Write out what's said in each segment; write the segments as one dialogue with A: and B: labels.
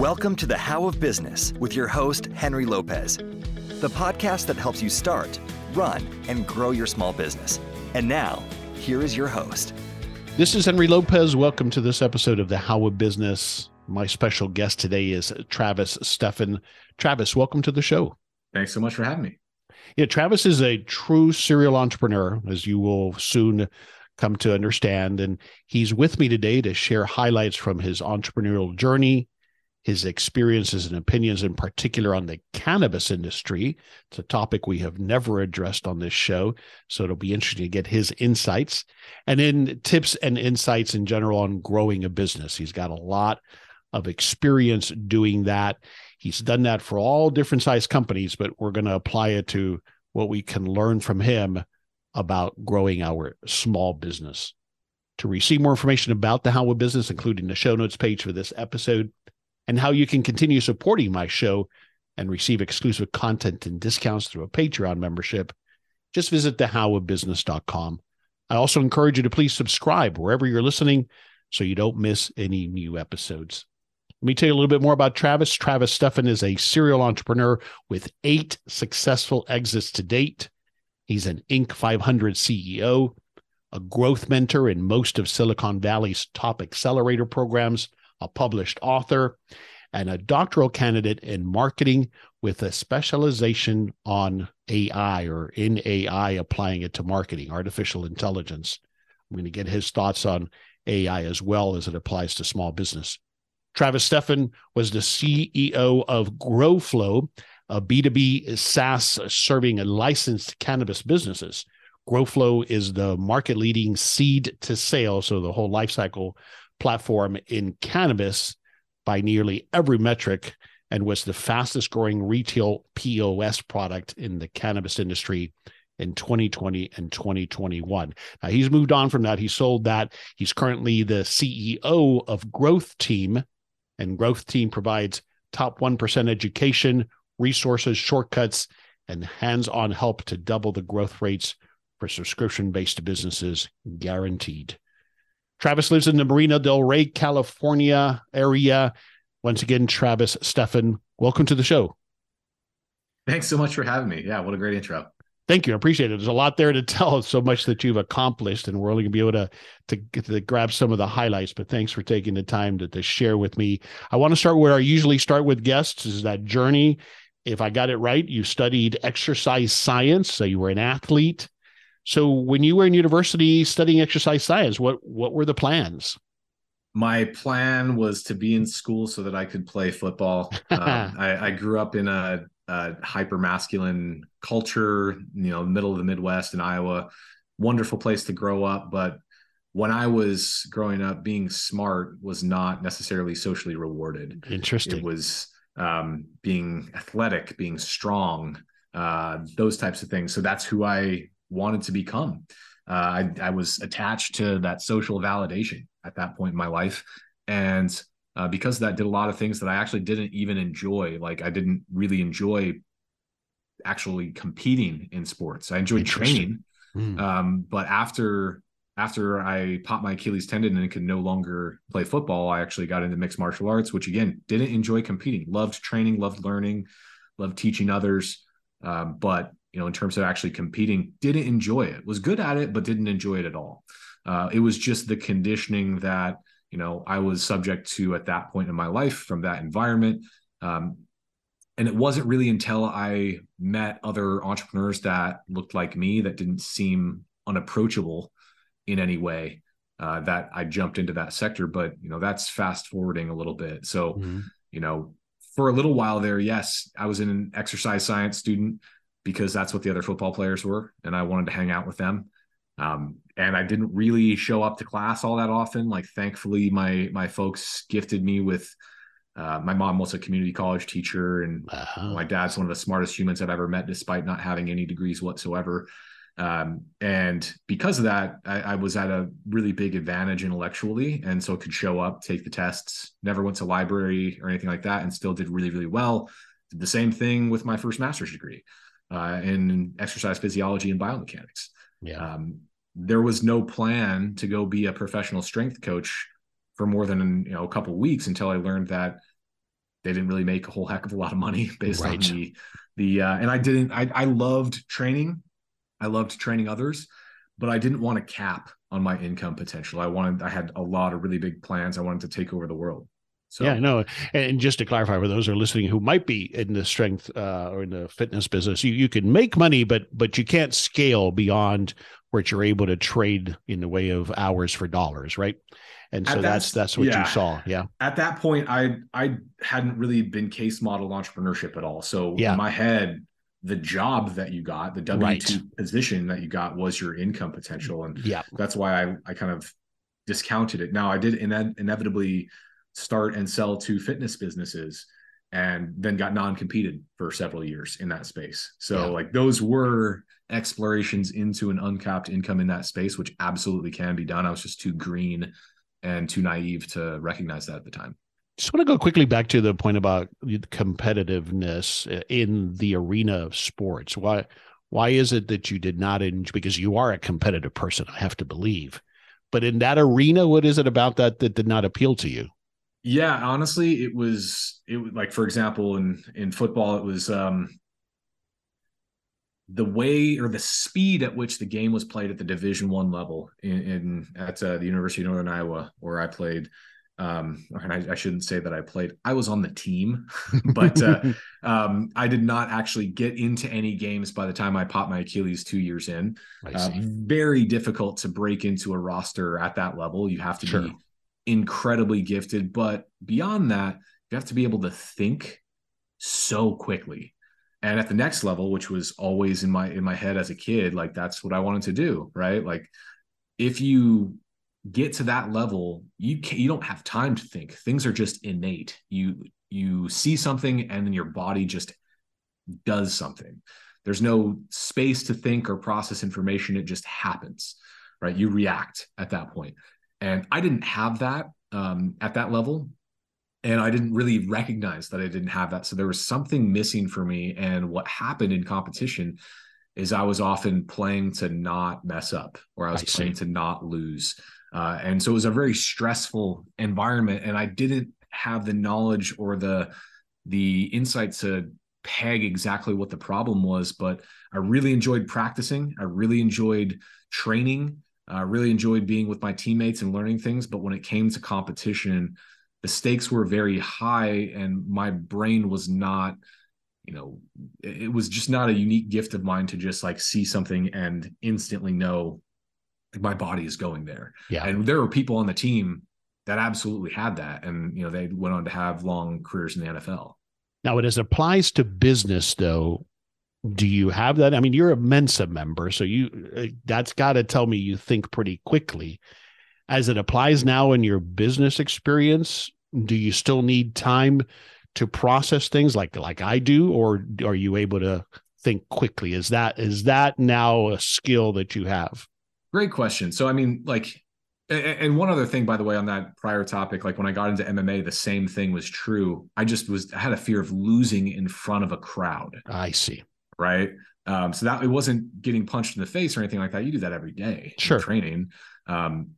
A: Welcome to the How of Business with your host, Henry Lopez, the podcast that helps you start, run, and grow your small business. And now, here is your host.
B: This is Henry Lopez. Welcome to this episode of the How of Business. My special guest today is Travis Steffen. Travis, welcome to the show.
C: Thanks so much for having me.
B: Yeah, Travis is a true serial entrepreneur, as you will soon come to understand. And he's with me today to share highlights from his entrepreneurial journey, his experiences and opinions, in particular on the cannabis industry. It's a topic we have never addressed on this show. So it'll be interesting to get his insights and then tips and insights in general on growing a business. He's got a lot of experience doing that. He's done that for all different size companies, but we're going to apply it to what we can learn from him about growing our small business. To receive more information about the How of Business, including the show notes page for this episode, and how you can continue supporting my show and receive exclusive content and discounts through a Patreon membership, just visit thehowofbusiness.com. I also encourage you to please subscribe wherever you're listening so you don't miss any new episodes. Let me tell you a little bit more about Travis. Travis Steffen is a serial entrepreneur with eight successful exits to date. He's an Inc. 500 CEO, a growth mentor in most of Silicon Valley's top accelerator programs, a published author, and a doctoral candidate in marketing with a specialization on AI or in AI, applying it to marketing, artificial intelligence. I'm going to get his thoughts on AI as well as it applies to small business. Travis Steffen was the CEO of GrowFlow, a B2B SaaS serving licensed cannabis businesses. GrowFlow is the market leading seed to sale, so the whole lifecycle platform in cannabis by nearly every metric and was the fastest growing retail POS product in the cannabis industry in 2020 and 2021. Now he's moved on from that. He sold that. He's currently the CEO of Growth Team, and Growth Team provides top 1% education, resources, shortcuts, and hands on help to double the growth rates for subscription based businesses guaranteed. Travis lives in the Marina Del Rey, California area. Once again, Travis Steffen, welcome to the show.
C: Thanks so much for having me. Yeah, what a great intro.
B: Thank you. I appreciate it. There's a lot there to tell, so much that you've accomplished, and we're only going to be able to, to, to grab some of the highlights. But thanks for taking the time to, to share with me. I want to start where I usually start with guests is that journey if I got it right, you studied exercise science, so you were an athlete. So when you were in university studying exercise science, what what were the plans?
C: My plan was to be in school so that I could play football. um, I, I, grew up in a, a hyper masculine culture, you know, middle of the Midwest in Iowa. Wonderful place to grow up, but when I was growing up, being smart was not necessarily socially rewarded.
B: Interesting.
C: It was um, being athletic, being strong, uh, those types of things. So that's who I wanted to become. Uh, I, I, was attached to that social validation at that point in my life. And uh, because that did a lot of things that I actually didn't even enjoy. Like I didn't really enjoy actually competing in sports. I enjoyed training. Mm. Um, but after after I popped my Achilles tendon and could no longer play football, I actually got into mixed martial arts, which again didn't enjoy competing. Loved training, loved learning, loved teaching others. Um, but you know, in terms of actually competing, didn't enjoy it. Was good at it, but didn't enjoy it at all. Uh, it was just the conditioning that you know I was subject to at that point in my life from that environment. Um, and it wasn't really until I met other entrepreneurs that looked like me that didn't seem unapproachable in any way uh, that I jumped into that sector. But you know, that's fast forwarding a little bit. So, mm-hmm. you know, for a little while there, yes, I was an exercise science student because that's what the other football players were, and I wanted to hang out with them. Um, and I didn't really show up to class all that often. Like, thankfully, my my folks gifted me with. Uh, my mom was a community college teacher, and my dad's one of the smartest humans I've ever met, despite not having any degrees whatsoever. Um, and because of that, I, I, was at a really big advantage intellectually, and so could show up, take the tests. Never went to library or anything like that, and still did really, really well. Did the same thing with my first master's degree uh, in exercise physiology and biomechanics.
B: Yeah. Um,
C: there was no plan to go be a professional strength coach for more than you know a couple weeks until I learned that they didn't really make a whole heck of a lot of money based
B: Right.
C: on the the uh, and I didn't I I loved training. I loved training others, but I didn't want to cap on my income potential. I wanted I had a lot of really big plans. I wanted to take over the world. So
B: yeah, no. And just to clarify for those who are listening who might be in the strength uh, or in the fitness business, you, you can make money, but but you can't scale beyond where you're able to trade in the way of hours for dollars, right? And so
C: that-
B: that's that's what
C: yeah.
B: you saw. Yeah.
C: at that point i i hadn't really been case model entrepreneurship at all so
B: Yeah.
C: in my head the job that you got the w2
B: Right.
C: position that you got was your income potential and
B: Yeah.
C: that's why i i kind of discounted it now i did ine- inevitably start and sell to fitness businesses and then got non-competed for several years in that space so
B: Yeah.
C: like those were explorations into an uncapped income in that space which absolutely can be done i was just too green and too naive to recognize that at the time
B: Just want to go quickly back to the point about competitiveness in the arena of sports. Why why is it that you did not enjoy because you are a competitive person, I have to believe. But in that arena, what is it about that that did not appeal to you?
C: Yeah, honestly, it was it was like for example in in football it was um the way or the speed at which the game was played at the Division 1 level in, in at uh, the University of Northern Iowa where I played um and I, I shouldn't say that I played I was on the team but uh um I did not actually get into any games by the time I popped my Achilles 2 years in uh, very difficult to break into a roster at that level. You have to
B: Sure.
C: be incredibly gifted, but beyond that, you have to be able to think so quickly. And at the next level, which was always in my in my head as a kid, like that's what I wanted to do, right? Like if you get to that level, you can, you don't have time to think. Things are just innate. You you see something and then your body just does something. There's no space to think or process information. It just happens, right? You react at that point. And I didn't have that um, at that level. And I didn't really recognize that I didn't have that. So there was something missing for me. And what happened in competition is I was often playing to not mess up or I was
B: I
C: playing to not lose. Uh, and so it was a very stressful environment. And I didn't have the knowledge or the the insight to peg exactly what the problem was, but I really enjoyed practicing. I really enjoyed training. I really enjoyed being with my teammates and learning things. But when it came to competition, the stakes were very high, and my brain was not, you know, it was just not a unique gift of mine to just like see something and instantly know like, my body is going there.
B: Yeah.
C: And there were people on the team that absolutely had that. And, you know, they went on to have long careers in the NFL.
B: Now, as it applies to business, though, do you have that? I mean, you're a Mensa member, so you uh, that's got to tell me you think pretty quickly. As it applies now in your business experience, do you still need time to process things like like I do, or are you able to think quickly? Is that is that now a skill that you have?
C: Great question. So, I mean, like, and one other thing, by the way, on that prior topic, like when I got into MMA, the same thing was true. I just was, I had a fear of losing in front of a crowd,
B: I see.
C: Right? Um, so that it wasn't getting punched in the face or anything like that. You do that every day,
B: Sure.
C: training. Um,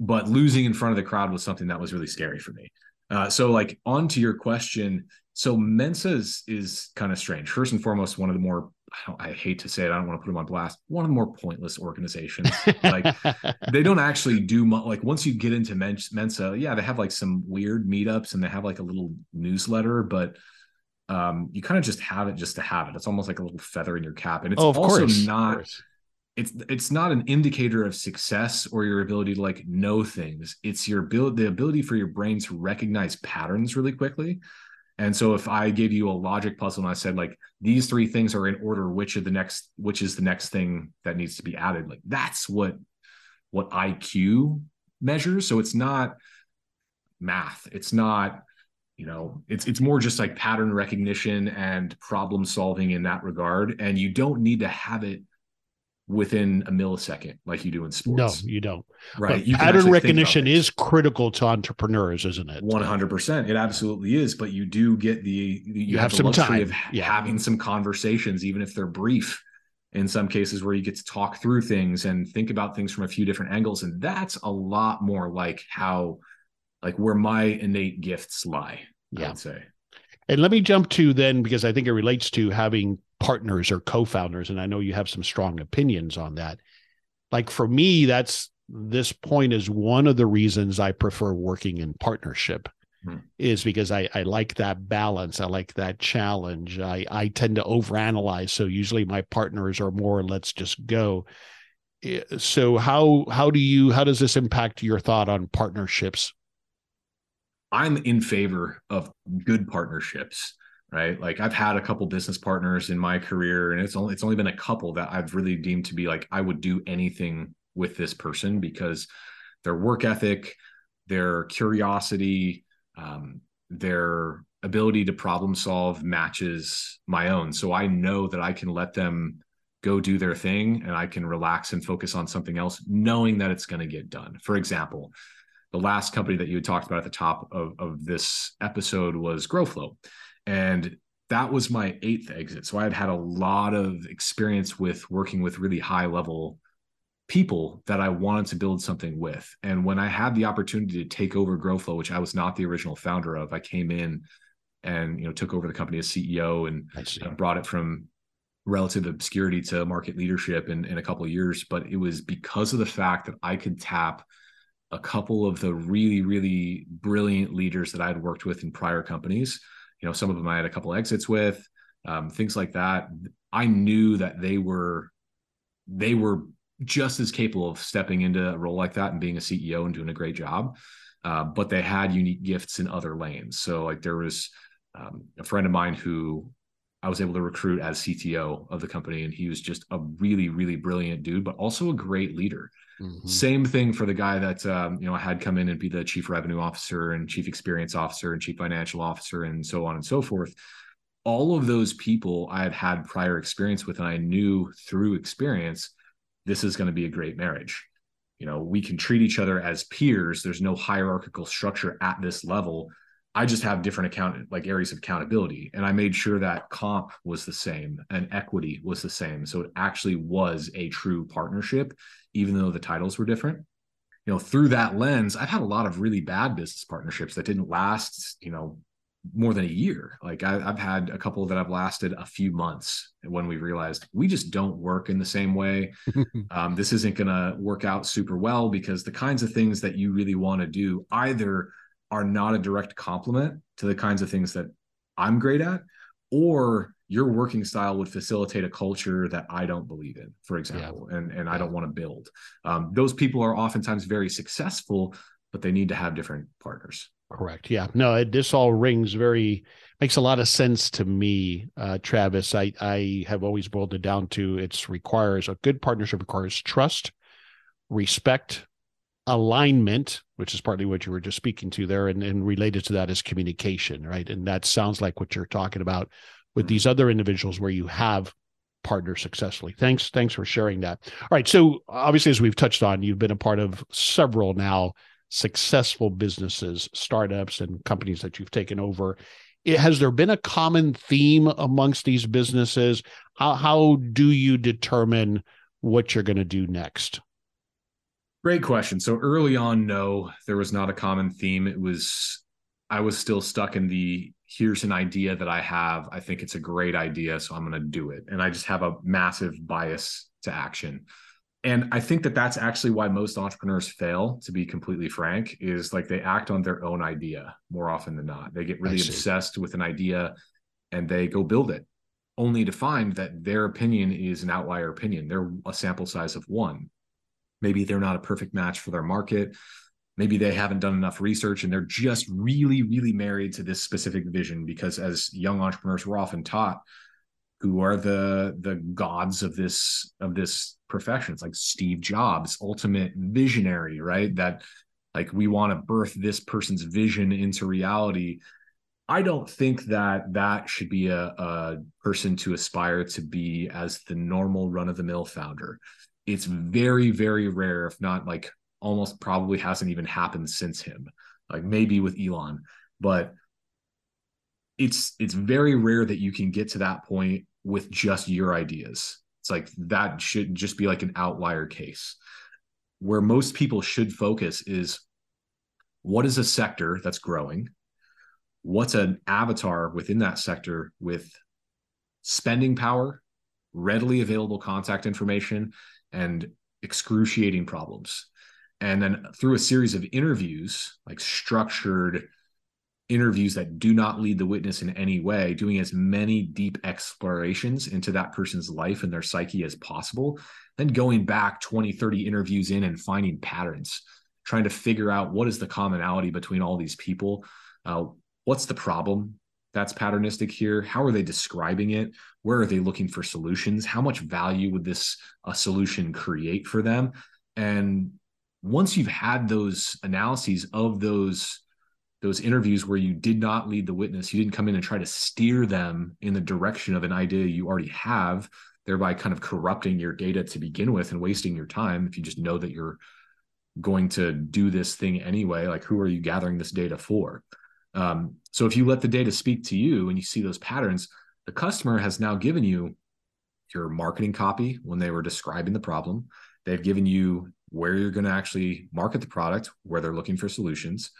C: but losing in front of the crowd was something that was really scary for me. Uh, so, like, on to your question. So, Mensa is, is kind of strange. First and foremost, one of the more, I, don't, I hate to say it, I don't want to put them on blast, one of the more pointless organizations. like, they don't actually do much. Like once you get into Mensa, yeah, they have like some weird meetups and they have like a little newsletter, but um, you kind of just have it just to have it. It's almost like a little feather in your cap, and it's
B: oh,
C: also
B: course,
C: not. It's it's not an indicator of success or your ability to like know things. It's your ability, the ability for your brain to recognize patterns really quickly. And so if I gave you a logic puzzle and I said like these three things are in order, which of the next, which is the next thing that needs to be added, like that's what what IQ measures. So it's not math. It's not, you know, it's it's more just like pattern recognition and problem solving in that regard. And you don't need to have it within a millisecond like you do in sports.
B: No, you don't.
C: right.
B: But
C: You
B: pattern
C: actually think about
B: recognition is critical to entrepreneurs, isn't it?
C: One hundred percent, it absolutely is. But you do get the you,
B: You
C: have,
B: have
C: the
B: some time.
C: of
B: Yeah.
C: having some conversations, even if they're brief. In some cases, where you get to talk through things and think about things from a few different angles, and that's a lot more like how, like where my innate gifts lie.
B: Yeah.
C: would say.
B: And let me jump to then, because I think it relates to having partners or co founders. And I know you have some strong opinions on that. Like for me, that's this point is one of the reasons I prefer working in partnership. Hmm. Is because I, I like that balance. I like that challenge. I, I tend to overanalyze. So usually my partners are more let's just go. Eh, so how how do you how does this impact your thought on partnerships
C: I'm in favor of good partnerships, right? Like I've had a couple business partners in my career, and it's only it's only been a couple that I've really deemed to be like I would do anything with this person because their work ethic, their curiosity, um, their ability to problem solve matches my own. So I know that I can let them go do their thing and I can relax and focus on something else, knowing that it's going to get done. For example, the last company that you had talked about at the top of, of this episode was GrowFlow. And that was my eighth exit. So I had had a lot of experience with working with really high level people that I wanted to build something with. And when I had the opportunity to take over GrowFlow, which I was not the original founder of, I came in and you know took over the company as CEO and uh, brought it from relative obscurity to market leadership in, in a couple of years. But it was because of the fact that I could tap a couple of the really, really brilliant leaders that I had worked with in prior companies. You know, some of them I had a couple exits with, um, things like that. I knew that they were they were just as capable of stepping into a role like that and being a CEO and doing a great job. Uh, but they had unique gifts in other lanes. So like there was um, a friend of mine who I was able to recruit as CTO of the company, and he was just a really, really brilliant dude, but also a great leader. Mm-hmm. Same thing for the guy that um, you know I had come in and be the chief revenue officer and chief experience officer and chief financial officer and so on and so forth. All of those people I had had prior experience with, and I knew through experience this is going to be a great marriage. You know, we can treat each other as peers. There's no hierarchical structure at this level I just have different account like areas of accountability. And I made sure that comp was the same and equity was the same. So it actually was a true partnership, even though the titles were different. You know, through that lens, I've had a lot of really bad business partnerships that didn't last, you know, more than a year. Like I, have had a couple that have lasted a few months when we realized we just don't work in the same way. um, this isn't going to work out super well because the kinds of things that you really want to do either are not a direct complement to the kinds of things that I'm great at, or your working style would facilitate a culture that I don't believe in, for example, yeah. and and I don't want to build. Um, those people are oftentimes very successful, but they need to have different partners.
B: Correct. Yeah. No, it, this all rings very makes a lot of sense to me, uh, Travis. I I have always boiled it down to it's requires a good partnership requires trust, respect, alignment, which is partly what you were just speaking to there, and, and related to that is communication, right? And that sounds like what you're talking about with these other individuals where you have partnered successfully. Thanks, thanks for sharing that. All right. So obviously, as we've touched on, you've been a part of several now successful businesses, startups, and companies that you've taken over. It, has there been a common theme amongst these businesses? How how do you determine what you're going to do next?
C: Great question. So early on, no, there was not a common theme. It was, I was still stuck in the here's an idea that I have. I think it's a great idea. So I'm going to do it. And I just have a massive bias to action. And I think that that's actually why most entrepreneurs fail, to be completely frank, is like they act on their own idea more often than not. They get really obsessed with an idea and they go build it only to find that their opinion is an outlier opinion. They're a sample size of one maybe they're not a perfect match for their market. Maybe they haven't done enough research and they're just really really married to this specific vision because as young entrepreneurs we're often taught who are the the gods of this of this profession. It's like steve jobs ultimate visionary right? That like we want to birth this person's vision into reality. I don't think that that should be a, a person to aspire to be as the normal run-of-the-mill founder it's very very rare if not like almost probably hasn't even happened since him like maybe with elon but it's it's very rare that you can get to that point with just your ideas. It's like that should just be like an outlier case. Where most people should focus is what is a sector that's growing? What's an avatar within that sector with spending power, readily available contact information, and excruciating problems. And then through a series of interviews, like structured interviews that do not lead the witness in any way, doing as many deep explorations into that person's life and their psyche as possible, then going back 20, 30 interviews in and finding patterns, trying to figure out what is the commonality between all these people. Uh, what's the problem that's patternistic here? How are they describing it? Where are they looking for solutions? How much value would this solution create for them? And once you've had those analyses of those those interviews where you did not lead the witness, you didn't come in and try to steer them in the direction of an idea you already have, thereby kind of corrupting your data to begin with and wasting your time if you just know that you're going to do this thing anyway. Like, who are you gathering this data for? Um, so if you let the data speak to you and you see those patterns, the customer has now given you your marketing copy when they were describing the problem. They've given you where you're going to actually market the product, where they're looking for solutions.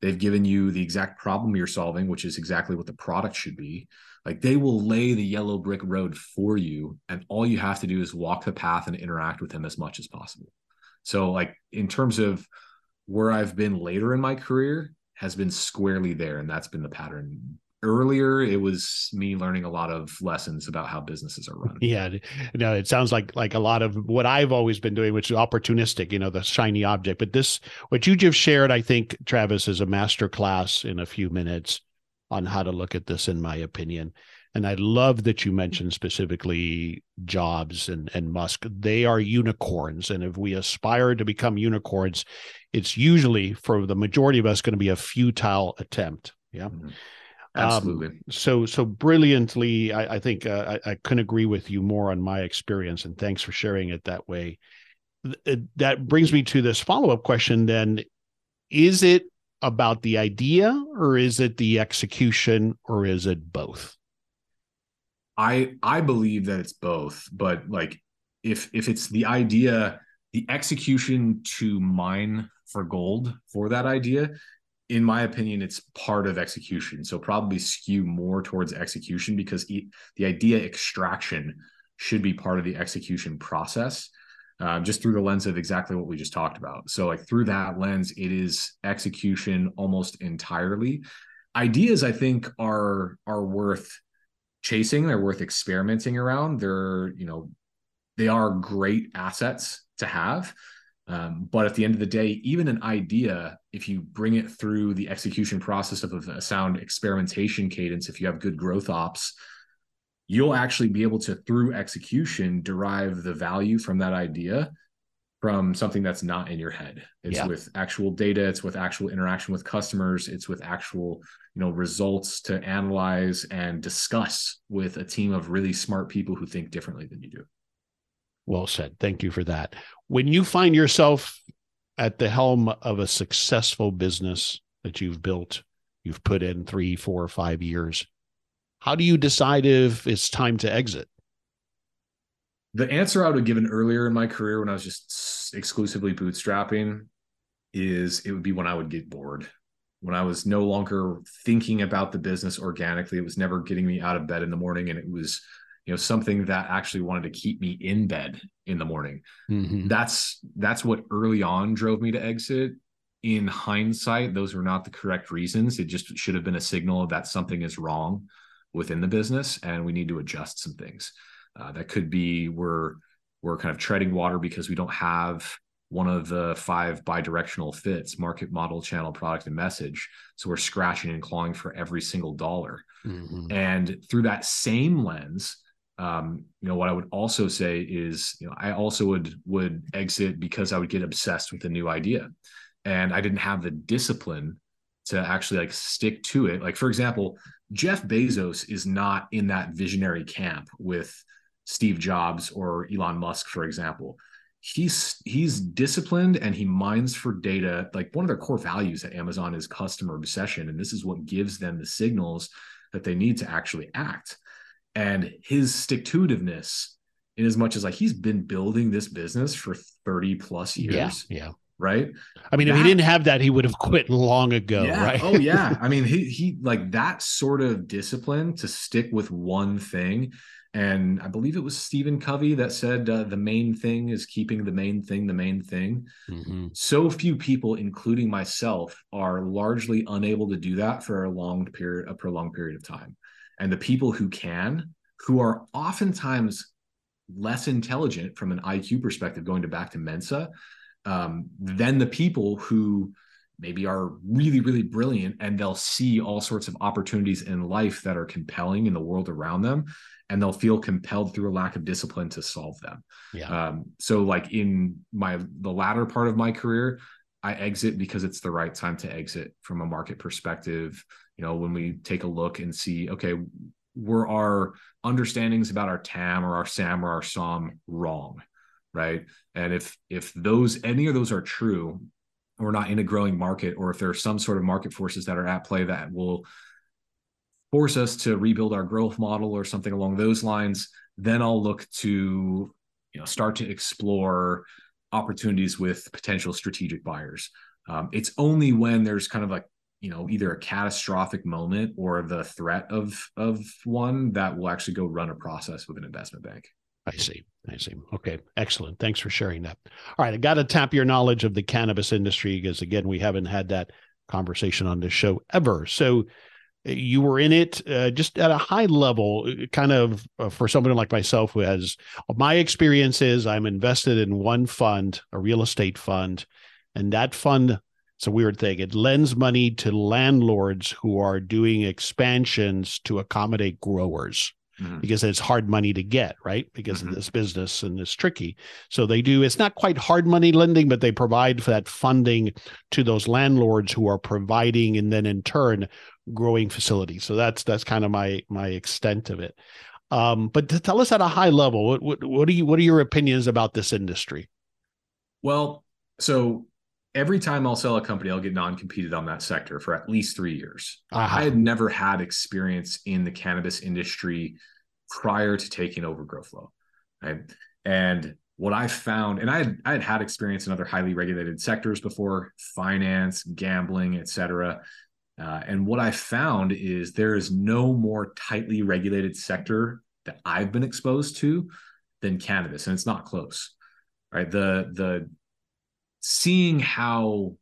C: They've given you the exact problem you're solving, which is exactly what the product should be. Like they will lay the yellow brick road for you. And all you have to do is walk the path and interact with them as much as possible. So, like, in terms of where I've been later in my career, has been squarely there. And that's been the pattern. Earlier it was me learning a lot of lessons about how businesses are run.
B: Yeah no it sounds like like a lot of what i've always been doing which is opportunistic you know the shiny object. But this what you just shared i think travis is a master class in a few minutes on how to look at this in my opinion. And i love that you mentioned specifically jobs and and musk. They are unicorns. And if we aspire to become unicorns it's usually for the majority of us going to be a futile attempt yeah mm-hmm
C: Absolutely.
B: Um, so so brilliantly, I, I think uh, I, I couldn't agree with you more on my experience, and thanks for sharing it that way. Th- that brings me to this follow up question. Then, is it about the idea, or is it the execution, or is it both?
C: I I believe that it's both, but like if if it's the idea, the execution to mine for gold for that idea in my opinion, it's part of execution. So probably skew more towards execution because the idea extraction should be part of the execution process, uh, just through the lens of exactly what we just talked about. So like through that lens, it is execution almost entirely. Ideas, I think, are are worth chasing. They're worth experimenting around. They're you know they are great assets to have. Um, but at the end of the day, even an idea, if you bring it through the execution process of a sound experimentation cadence, if you have good growth ops, you'll actually be able to, through execution, derive the value from that idea from something that's not in your head. It's yeah. with actual data, it's with actual interaction with customers, it's with actual, you know, results to analyze and discuss with a team of really smart people who think differently than you do.
B: Well said. Thank you for that. When you find yourself at the helm of a successful business that you've built, you've put in three, four, five years, how do you decide if it's time to exit?
C: The answer I would have given earlier in my career when I was just exclusively bootstrapping is it would be when I would get bored. When I was no longer thinking about the business organically, it was never getting me out of bed in the morning and it was you know something that actually wanted to keep me in bed in the morning. Mm-hmm. that's that's what early on drove me to exit. In hindsight those were not the correct reasons. It just should have been a signal that something is wrong within the business and we need to adjust some things. Uh, that could be we're we're kind of treading water because we don't have one of the five bi-directional fits market model channel product and message. So we're scratching and clawing for every single dollar. Mm-hmm. and through that same lens um, you know what I would also say is you know I also would would exit because I would get obsessed with a new idea. And I didn't have the discipline to actually like stick to it. Like for example Jeff Bezos is not in that visionary camp with Steve Jobs or Elon Musk for example. He's he's disciplined and he mines for data. Like one of their core values at Amazon is customer obsession. And this is what gives them the signals that they need to actually act and his stick to itiveness in as much as like he's been building this business for 30 plus years
B: yeah, yeah.
C: right?
B: I mean, that, if he didn't have that, he would have quit long ago,
C: yeah.
B: right?
C: oh yeah. I mean, he he like that sort of discipline to stick with one thing. And I believe it was Stephen Covey that said uh, the main thing is keeping the main thing the main thing. Mm-hmm. So few people, including myself, are largely unable to do that for a long period, a prolonged period of time. And the people who can, who are oftentimes less intelligent from an IQ perspective, going to back to Mensa, um, than the people who maybe are really, really brilliant and they'll see all sorts of opportunities in life that are compelling in the world around them. And they'll feel compelled through a lack of discipline to solve them. Yeah. Um, so, like in my the latter part of my career, I exit because it's the right time to exit from a market perspective. You know, when we take a look and see, okay, were our understandings about our TAM or our SAM or our SOM wrong? Right. And if if those any of those are true, we're not in a growing market, or if there are some sort of market forces that are at play that will force us to rebuild our growth model or something along those lines, then I'll look to you know start to explore opportunities with potential strategic buyers. Um, it's only when there's kind of like you know either a catastrophic moment or the threat of of one that will actually go run a process with an investment bank.
B: I see. I see. Okay. Excellent. Thanks for sharing that. All right. I got to tap your knowledge of the cannabis industry because, again, we haven't had that conversation on this show ever. So, you were in it uh, just at a high level, uh, kind of uh, for someone like myself who has my experience is I'm invested in one fund, a real estate fund, and that fund it's a weird thing. It lends money to landlords who are doing expansions to accommodate growers mm-hmm. because it's hard money to get, right? Because mm-hmm. of this business and it's tricky. So they do, it's not quite hard money lending, but they provide for that funding to those landlords who are providing and then in turn growing facilities. So that's that's kind of my my extent of it. Um, but to tell us at a high level, what, what what are you what are your opinions about this industry?
C: Well, so every time I'll sell a company, I'll get non-competed on that sector for at least three years. Uh-huh. I had never had experience in the cannabis industry prior to taking over GrowFlow. Right. And what I found, and I had, I had had experience in other highly regulated sectors before, finance, gambling, et cetera. Uh, and what I found is there is no more tightly regulated sector that I've been exposed to than cannabis, and it's not close. Right. The the seeing how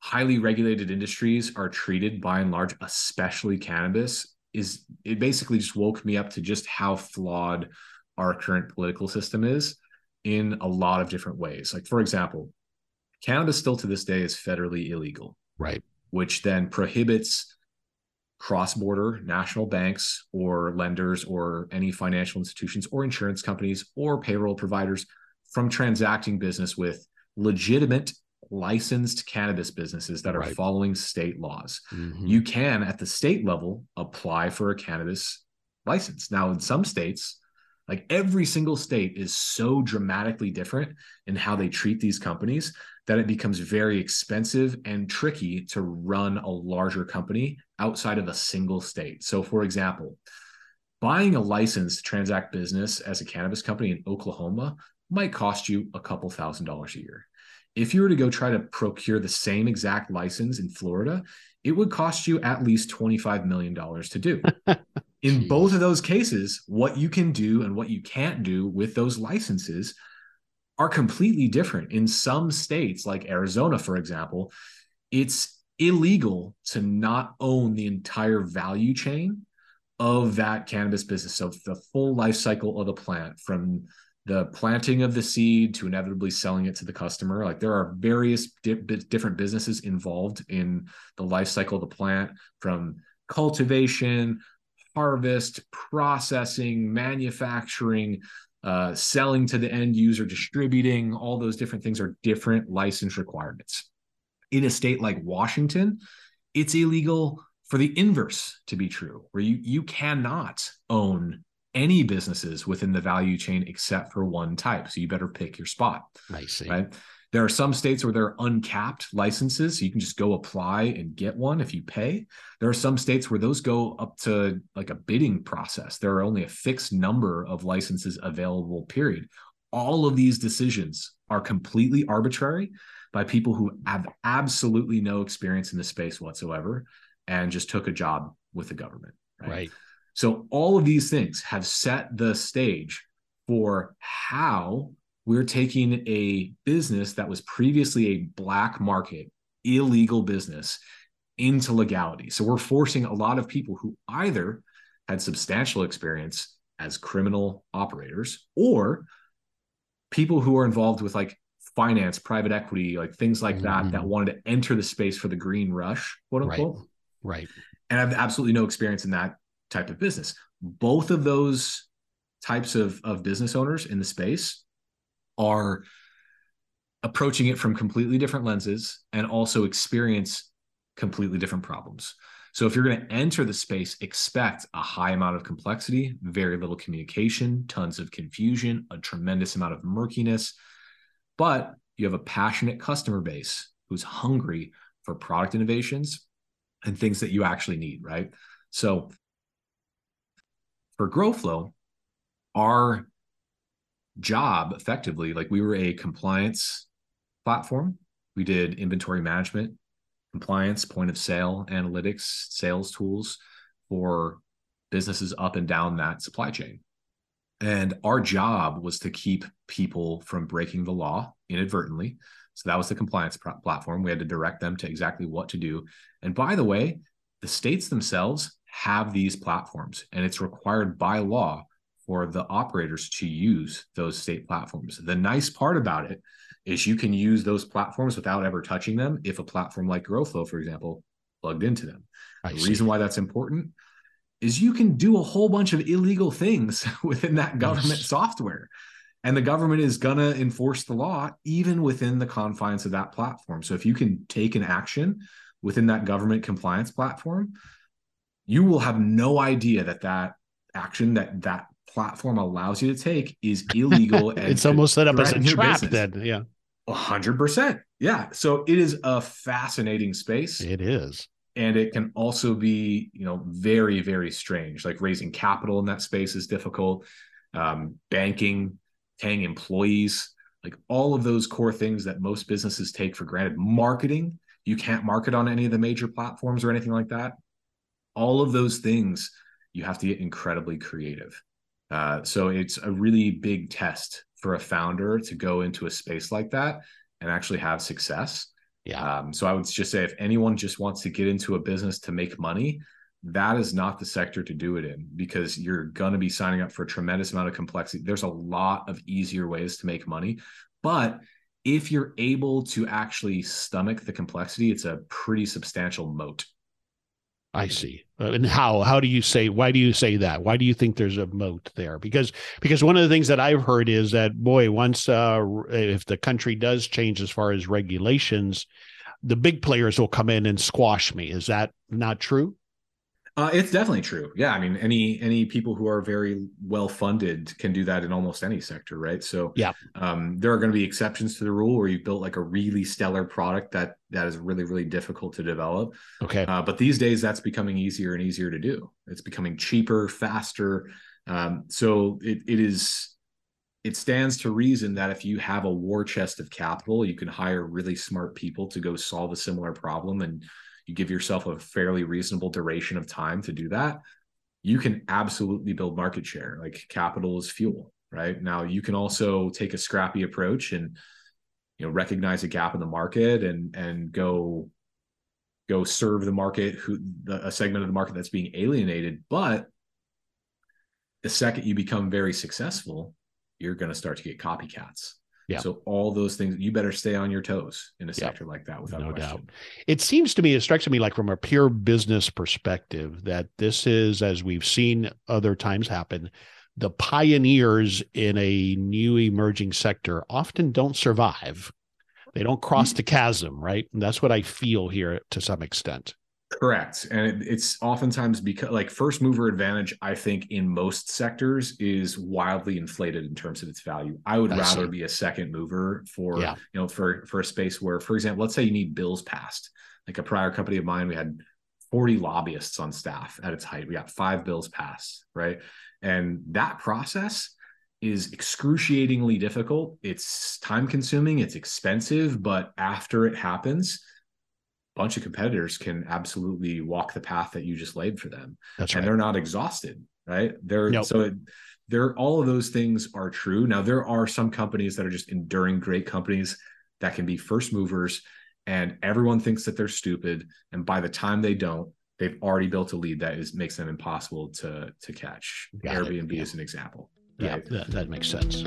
C: highly regulated industries are treated by and large, especially cannabis, is it basically just woke me up to just how flawed our current political system is in a lot of different ways. Like, for example, cannabis still to this day is federally illegal.
B: Right.
C: Which then prohibits cross border national banks or lenders or any financial institutions or insurance companies or payroll providers from transacting business with legitimate licensed cannabis businesses that are right. following state laws. Mm-hmm. You can, at the state level, apply for a cannabis license. Now, in some states, like every single state is so dramatically different in how they treat these companies that it becomes very expensive and tricky to run a larger company outside of a single state. So, for example, buying a license to transact business as a cannabis company in Oklahoma might cost you a couple thousand dollars a year. If you were to go try to procure the same exact license in Florida, it would cost you at least $25 million to do. in both of those cases, what you can do and what you can't do with those licenses are completely different. In some states, like Arizona, for example, it's illegal to not own the entire value chain of that cannabis business. So the full life cycle of the plant from the planting of the seed to inevitably selling it to the customer. Like there are various di- different businesses involved in the life cycle of the plant from cultivation, harvest, processing, manufacturing, uh, selling to the end user, distributing, all those different things are different license requirements. In a state like Washington, it's illegal for the inverse to be true, where you you cannot own any businesses within the value chain except for one type. So you better pick your spot.
B: I see.
C: Right. There are some states where there are uncapped licenses. So you can just go apply and get one if you pay. There are some states where those go up to like a bidding process. There are only a fixed number of licenses available, period. All of these decisions are completely arbitrary by people who have absolutely no experience in the space whatsoever and just took a job with the government. Right?
B: right.
C: So all of these things have set the stage for how we're taking a business that was previously a black market, illegal business into legality. So we're forcing a lot of people who either had substantial experience as criminal operators or people who are involved with like finance, private equity, like things like that, mm-hmm. that wanted to enter the space for the green rush, quote unquote.
B: Right. right.
C: And I have absolutely no experience in that type of business. Both of those types of, of business owners in the space are approaching it from completely different lenses and also experience completely different problems. So if you're going to enter the space, expect a high amount of complexity, very little communication, tons of confusion, a tremendous amount of murkiness. But you have a passionate customer base who's hungry for product innovations and things that you actually need, right? So for GrowFlow, our job effectively, like we were a compliance platform. We did inventory management, compliance, point of sale, analytics, sales tools for businesses up and down that supply chain. And our job was to keep people from breaking the law inadvertently. So that was the compliance pr- platform. We had to direct them to exactly what to do. And by the way, the states themselves have these platforms, and it's required by law for the operators to use those state platforms. The nice part about it is you can use those platforms without ever touching them if a platform like GrowFlow, for example, plugged into them. I the see. reason why that's important is you can do a whole bunch of illegal things within that government yes. software. And the government is going to enforce the law even within the confines of that platform. So if you can take an action within that government compliance platform, you will have no idea that that action that that platform allows you to take is illegal.
B: and it's almost set up as a trap then. Yeah.
C: hundred percent. Yeah. So it is a fascinating space.
B: It is.
C: And it can also be, you know, very, very strange. Like raising capital in that space is difficult. Um, banking, paying employees, like all of those core things that most businesses take for granted. Marketing, you can't market on any of the major platforms or anything like that. All of those things, you have to get incredibly creative. Uh, so it's a really big test for a founder to go into a space like that and actually have success.
B: Yeah.
C: Um, so I would just say if anyone just wants to get into a business to make money, that is not the sector to do it in because you're going to be signing up for a tremendous amount of complexity. There's a lot of easier ways to make money, but if you're able to actually stomach the complexity, it's a pretty substantial moat.
B: I see. Uh, and how how do you say why do you say that? Why do you think there's a moat there? Because because one of the things that I've heard is that boy, once uh, if the country does change as far as regulations, the big players will come in and squash me. Is that not true?
C: Uh, it's definitely true. Yeah, I mean, any any people who are very well funded can do that in almost any sector, right? So,
B: yeah,
C: um, there are going to be exceptions to the rule where you built like a really stellar product that that is really really difficult to develop.
B: Okay,
C: uh, but these days that's becoming easier and easier to do. It's becoming cheaper, faster. Um, so it it is it stands to reason that if you have a war chest of capital, you can hire really smart people to go solve a similar problem and you give yourself a fairly reasonable duration of time to do that, you can absolutely build market share. Like capital is fuel, right? Now you can also take a scrappy approach and you know recognize a gap in the market and and go go serve the market who the, a segment of the market that's being alienated but the second you become very successful you're going to start to get copycats
B: yeah.
C: So all those things, you better stay on your toes in a sector like that without no question. doubt.
B: It seems to me, it strikes me like from a pure business perspective that this is, as we've seen other times happen, the pioneers in a new emerging sector often don't survive. They don't cross mm-hmm. the chasm, right? And that's what I feel here to some extent.
C: Correct. And it, it's oftentimes because like first mover advantage, I think in most sectors is wildly inflated in terms of its value. I would I rather see. be a second mover for, yeah. you know, for, for a space where, for example, let's say you need bills passed. Like a prior company of mine, we had 40 lobbyists on staff at its height. We got five bills passed, right? And that process is excruciatingly difficult. It's time consuming, it's expensive, but after it happens, bunch of competitors can absolutely walk the path that you just laid for them.
B: That's
C: and
B: right.
C: they're not exhausted, right? They're
B: Nope.
C: so it, they're all of those things are true. Now there are some companies that are just enduring great companies that can be first movers and everyone thinks that they're stupid and by the time they don't they've already built a lead that is makes them impossible to to catch.
B: Got.
C: Airbnb
B: Yeah.
C: is an example.
B: Yeah, that, that makes sense.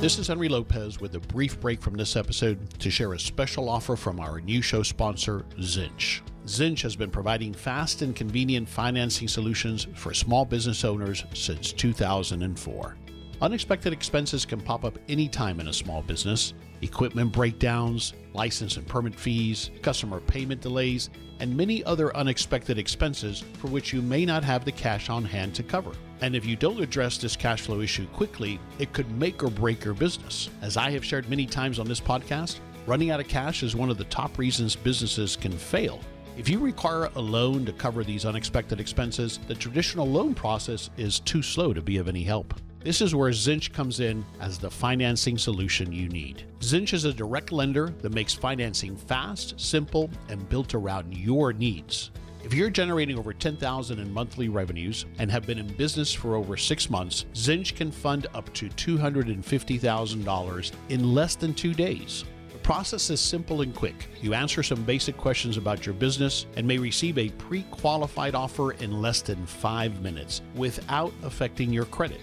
B: This is Henry Lopez with a brief break from this episode to share a special offer from our new show sponsor, Zinch. Zinch has been providing fast and convenient financing solutions for small business owners since 2004. Unexpected expenses can pop up anytime in a small business equipment breakdowns, license and permit fees, customer payment delays, and many other unexpected expenses for which you may not have the cash on hand to cover. And if you don't address this cash flow issue quickly, it could make or break your business. As I have shared many times on this podcast, running out of cash is one of the top reasons businesses can fail. If you require a loan to cover these unexpected expenses, the traditional loan process is too slow to be of any help. This is where Zinch comes in as the financing solution you need. Zinch is a direct lender that makes financing fast, simple, and built around your needs. If you're generating over 10,000 in monthly revenues and have been in business for over 6 months, Zinch can fund up to $250,000 in less than 2 days. The process is simple and quick. You answer some basic questions about your business and may receive a pre-qualified offer in less than 5 minutes without affecting your credit.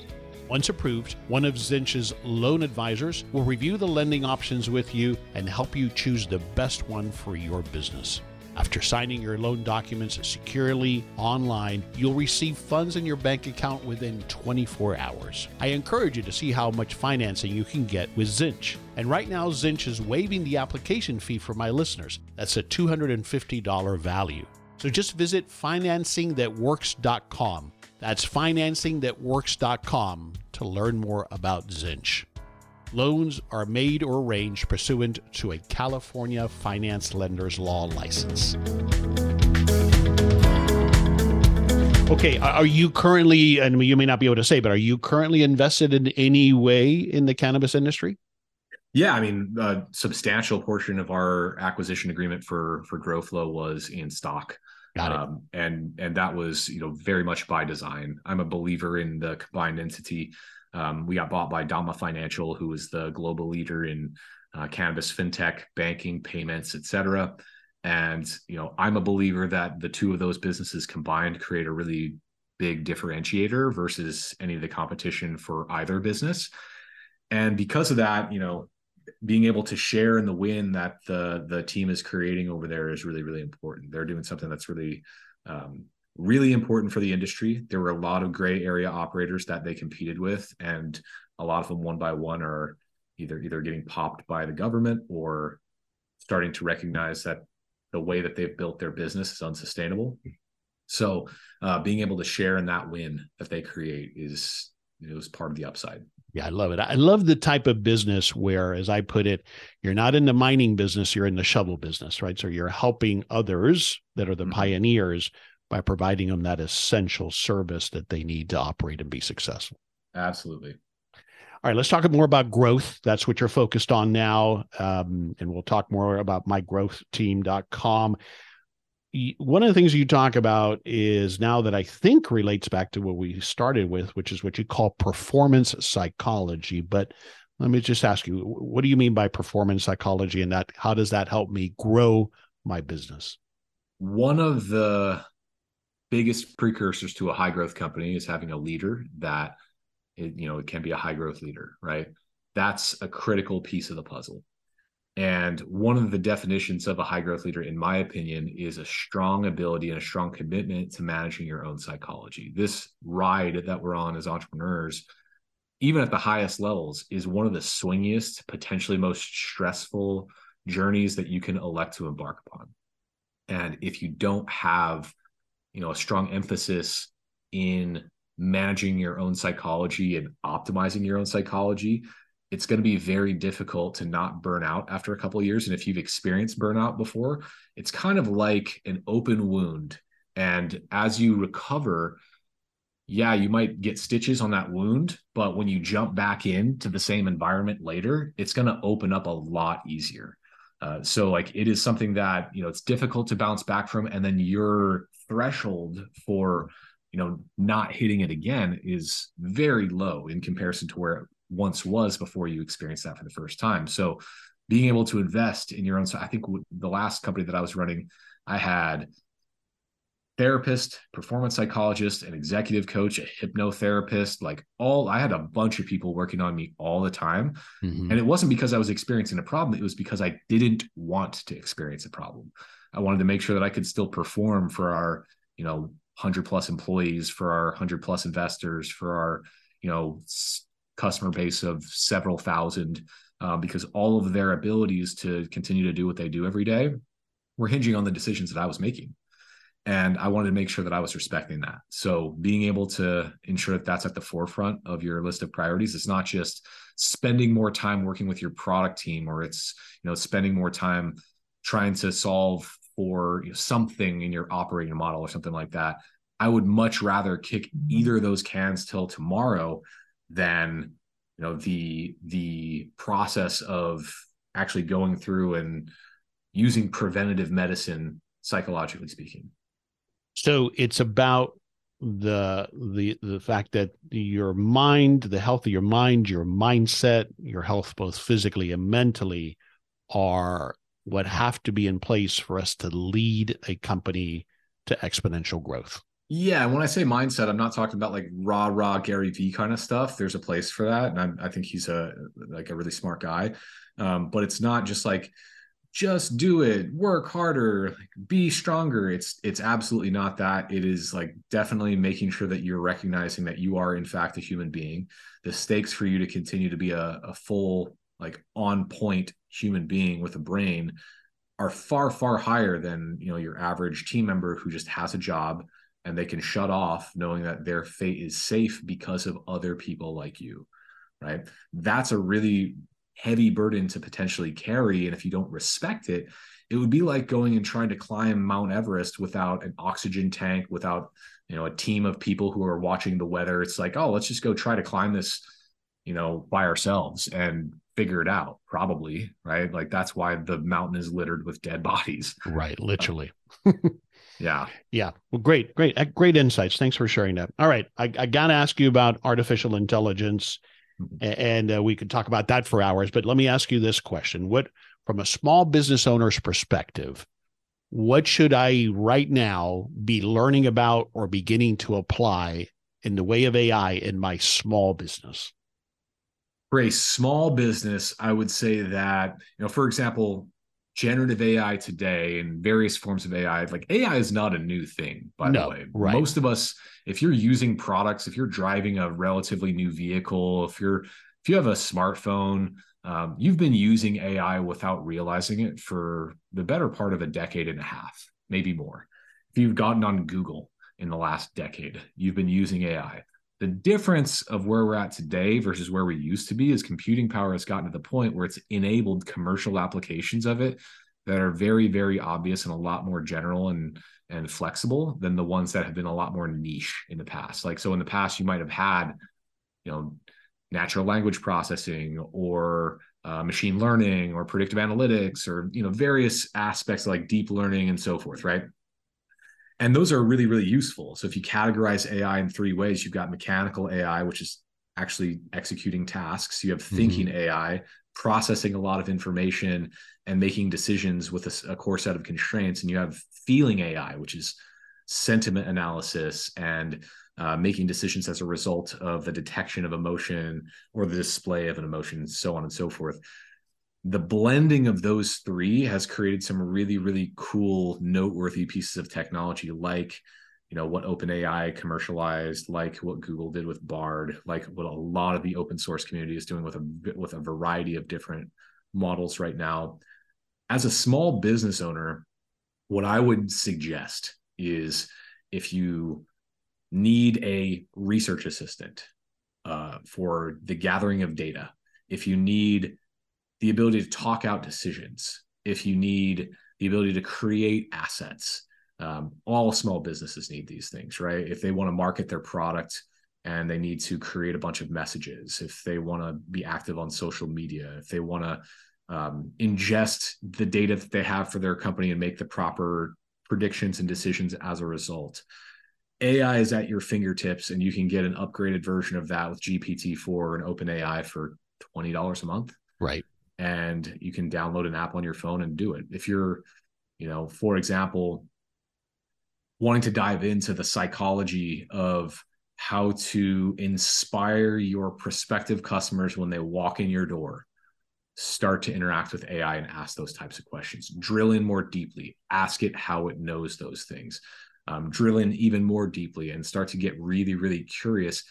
B: Once approved, one of Zinch's loan advisors will review the lending options with you and help you choose the best one for your business. After signing your loan documents securely online, you'll receive funds in your bank account within 24 hours. I encourage you to see how much financing you can get with Zinch. And right now, Zinch is waiving the application fee for my listeners. That's a $250 value. So just visit financingthatworks.com. That's financingthatworks.com to learn more about Zinch. Loans are made or arranged pursuant to a California Finance Lenders Law license. Okay, are you currently, and you may not be able to say, but are you currently invested in any way in the cannabis industry?
C: Yeah, I mean, a substantial portion of our acquisition agreement for for GrowFlow was in stock.
B: Got it.
C: Um, and and that was you know very much by design. I'm a believer in the combined entity. Um, we got bought by Dama Financial, who is the global leader in uh, cannabis fintech, banking, payments, et cetera. And you know, I'm a believer that the two of those businesses combined create a really big differentiator versus any of the competition for either business. And because of that, you know, being able to share in the win that the the team is creating over there is really really important. They're doing something that's really um, really important for the industry. There were a lot of gray area operators that they competed with, and a lot of them one by one are either either getting popped by the government or starting to recognize that the way that they've built their business is unsustainable. So uh, being able to share in that win that they create is you was part of the upside.
B: Yeah, I love it. I love the type of business where, as I put it, you're not in the mining business, you're in the shovel business, right? So you're helping others that are the
C: Mhm.
B: pioneers by providing them that essential service that they need to operate and be successful.
C: Absolutely.
B: All right, let's talk more about growth. That's what you're focused on now. Um, and we'll talk more about mygrowthteam.com. One of the things you talk about is now that I think relates back to what we started with, which is what you call performance psychology. But let me just ask you, what do you mean by performance psychology and that how does that help me grow my business?
C: one of the biggest precursors to a high growth company is having a leader that it, you know it can be a high growth leader right that's a critical piece of the puzzle and one of the definitions of a high growth leader in my opinion is a strong ability and a strong commitment to managing your own psychology. This ride that we're on as entrepreneurs even at the highest levels is one of the swingiest potentially most stressful journeys that you can elect to embark upon. And if you don't have you know a strong emphasis in managing your own psychology and optimizing your own psychology it's going to be very difficult to not burn out after a couple of years. And if you've experienced burnout before it's kind of like an open wound. And as you recover yeah, you might get stitches on that wound, but when you jump back into the same environment later, it's going to open up a lot easier. Uh, so like it is something that you know it's difficult to bounce back from, and then your threshold for you know not hitting it again is very low in comparison to where once was before you experienced that for the first time. So being able to invest in your own, I think the last company that I was running, I had therapist, performance psychologist, an executive coach, a hypnotherapist, like all I had a bunch of people working on me all the time. Mm-hmm. And it wasn't because I was experiencing a problem, it was because I didn't want to experience a problem. I wanted to make sure that I could still perform for our, you know, 100 plus employees, for our 100 plus investors, for our, you know, customer base of several thousand uh, because all of their abilities to continue to do what they do every day were hinging on the decisions that I was making. And i wanted to make sure that i was respecting that. So being able to ensure that that's at the forefront of your list of priorities it's not just spending more time working with your product team or it's you know spending more time trying to solve for you know, something in your operating model or something like that. I would much rather kick either of those cans till tomorrow than you know the the process of actually going through and using preventative medicine psychologically speaking
B: so it's about the the the fact that your mind, the health of your mind, your mindset, your health both physically and mentally are what have to be in place for us to lead a company to exponential growth.
C: Yeah, when I say mindset, I'm not talking about like raw, raw Gary Vee kind of stuff. There's a place for that, and I, I think he's a like a really smart guy. Um, but it's not just like just do it work harder like, be stronger it's it's absolutely not that it is like definitely making sure that you're recognizing that you are in fact a human being the stakes for you to continue to be a, a full like on point human being with a brain are far far higher than you know your average team member who just has a job and they can shut off knowing that their fate is safe because of other people like you right that's a really heavy burden to potentially carry. And if you don't respect it, it would be like going and trying to climb Mount Everest without an oxygen tank, without you know a team of people who are watching the weather. It's like, oh, let's just go try to climb this, you know, by ourselves and figure it out. Probably, right? Like that's why the mountain is littered with dead bodies.
B: Right, literally.
C: Uh, yeah.
B: Yeah. Well, great, great, great insights. Thanks for sharing that. All right, I, I got to ask you about artificial intelligence and uh, we could talk about that for hours. But let me ask you this question: What, from a small business owner's perspective, what should I right now be learning about or beginning to apply in the way of AI in my small business?
C: For a small business, I would say that you know, for example, generative AI today and various forms of AI, like AI is not a new thing, by no, the way. Right. Most of us, if you're using products, if you're driving a relatively new vehicle, if you're if you have a smartphone, um, you've been using AI without realizing it for the better part of a decade and a half, maybe more. If you've gotten on Google in the last decade, you've been using AI. The difference of where we're at today versus where we used to be is computing power has gotten to the point where it's enabled commercial applications of it that are very, very obvious and a lot more general and and flexible than the ones that have been a lot more niche in the past. Like so in the past, you might have had, you know, natural language processing or uh, machine learning or predictive analytics or you know various aspects like deep learning and so forth, right? And those are really really useful. So if you categorize ai in three ways you've got mechanical ai which is actually executing tasks. You have thinking mm-hmm. ai processing a lot of information and making decisions with a, a, core set of constraints. And you have feeling ai which is sentiment analysis and uh, making decisions as a result of the detection of emotion or the display of an emotion so on and so forth the blending of those three has created some really really cool noteworthy pieces of technology like you know what openai commercialized like what google did with bard like what a lot of the open source community is doing with a with a variety of different models right now. As a small business owner what i would suggest is if you need a research assistant uh, for the gathering of data if you need the ability to talk out decisions, if you need the ability to create assets, Um, all small businesses need these things, right? If they want to market their product and they need to create a bunch of messages, if they want to be active on social media, if they want to um, ingest the data that they have for their company and make the proper predictions and decisions as a result. AI is at your fingertips, and you can get an upgraded version of that with GPT-4 and OpenAI for twenty dollars a month.
B: Right.
C: And you can download an app on your phone and do it. If you're, you know, for example, wanting to dive into the psychology of how to inspire your prospective customers when they walk in your door start to interact with AI and ask those types of questions. Drill in more deeply, ask it how it knows those things. Um, drill in even more deeply and start to get really, really curious.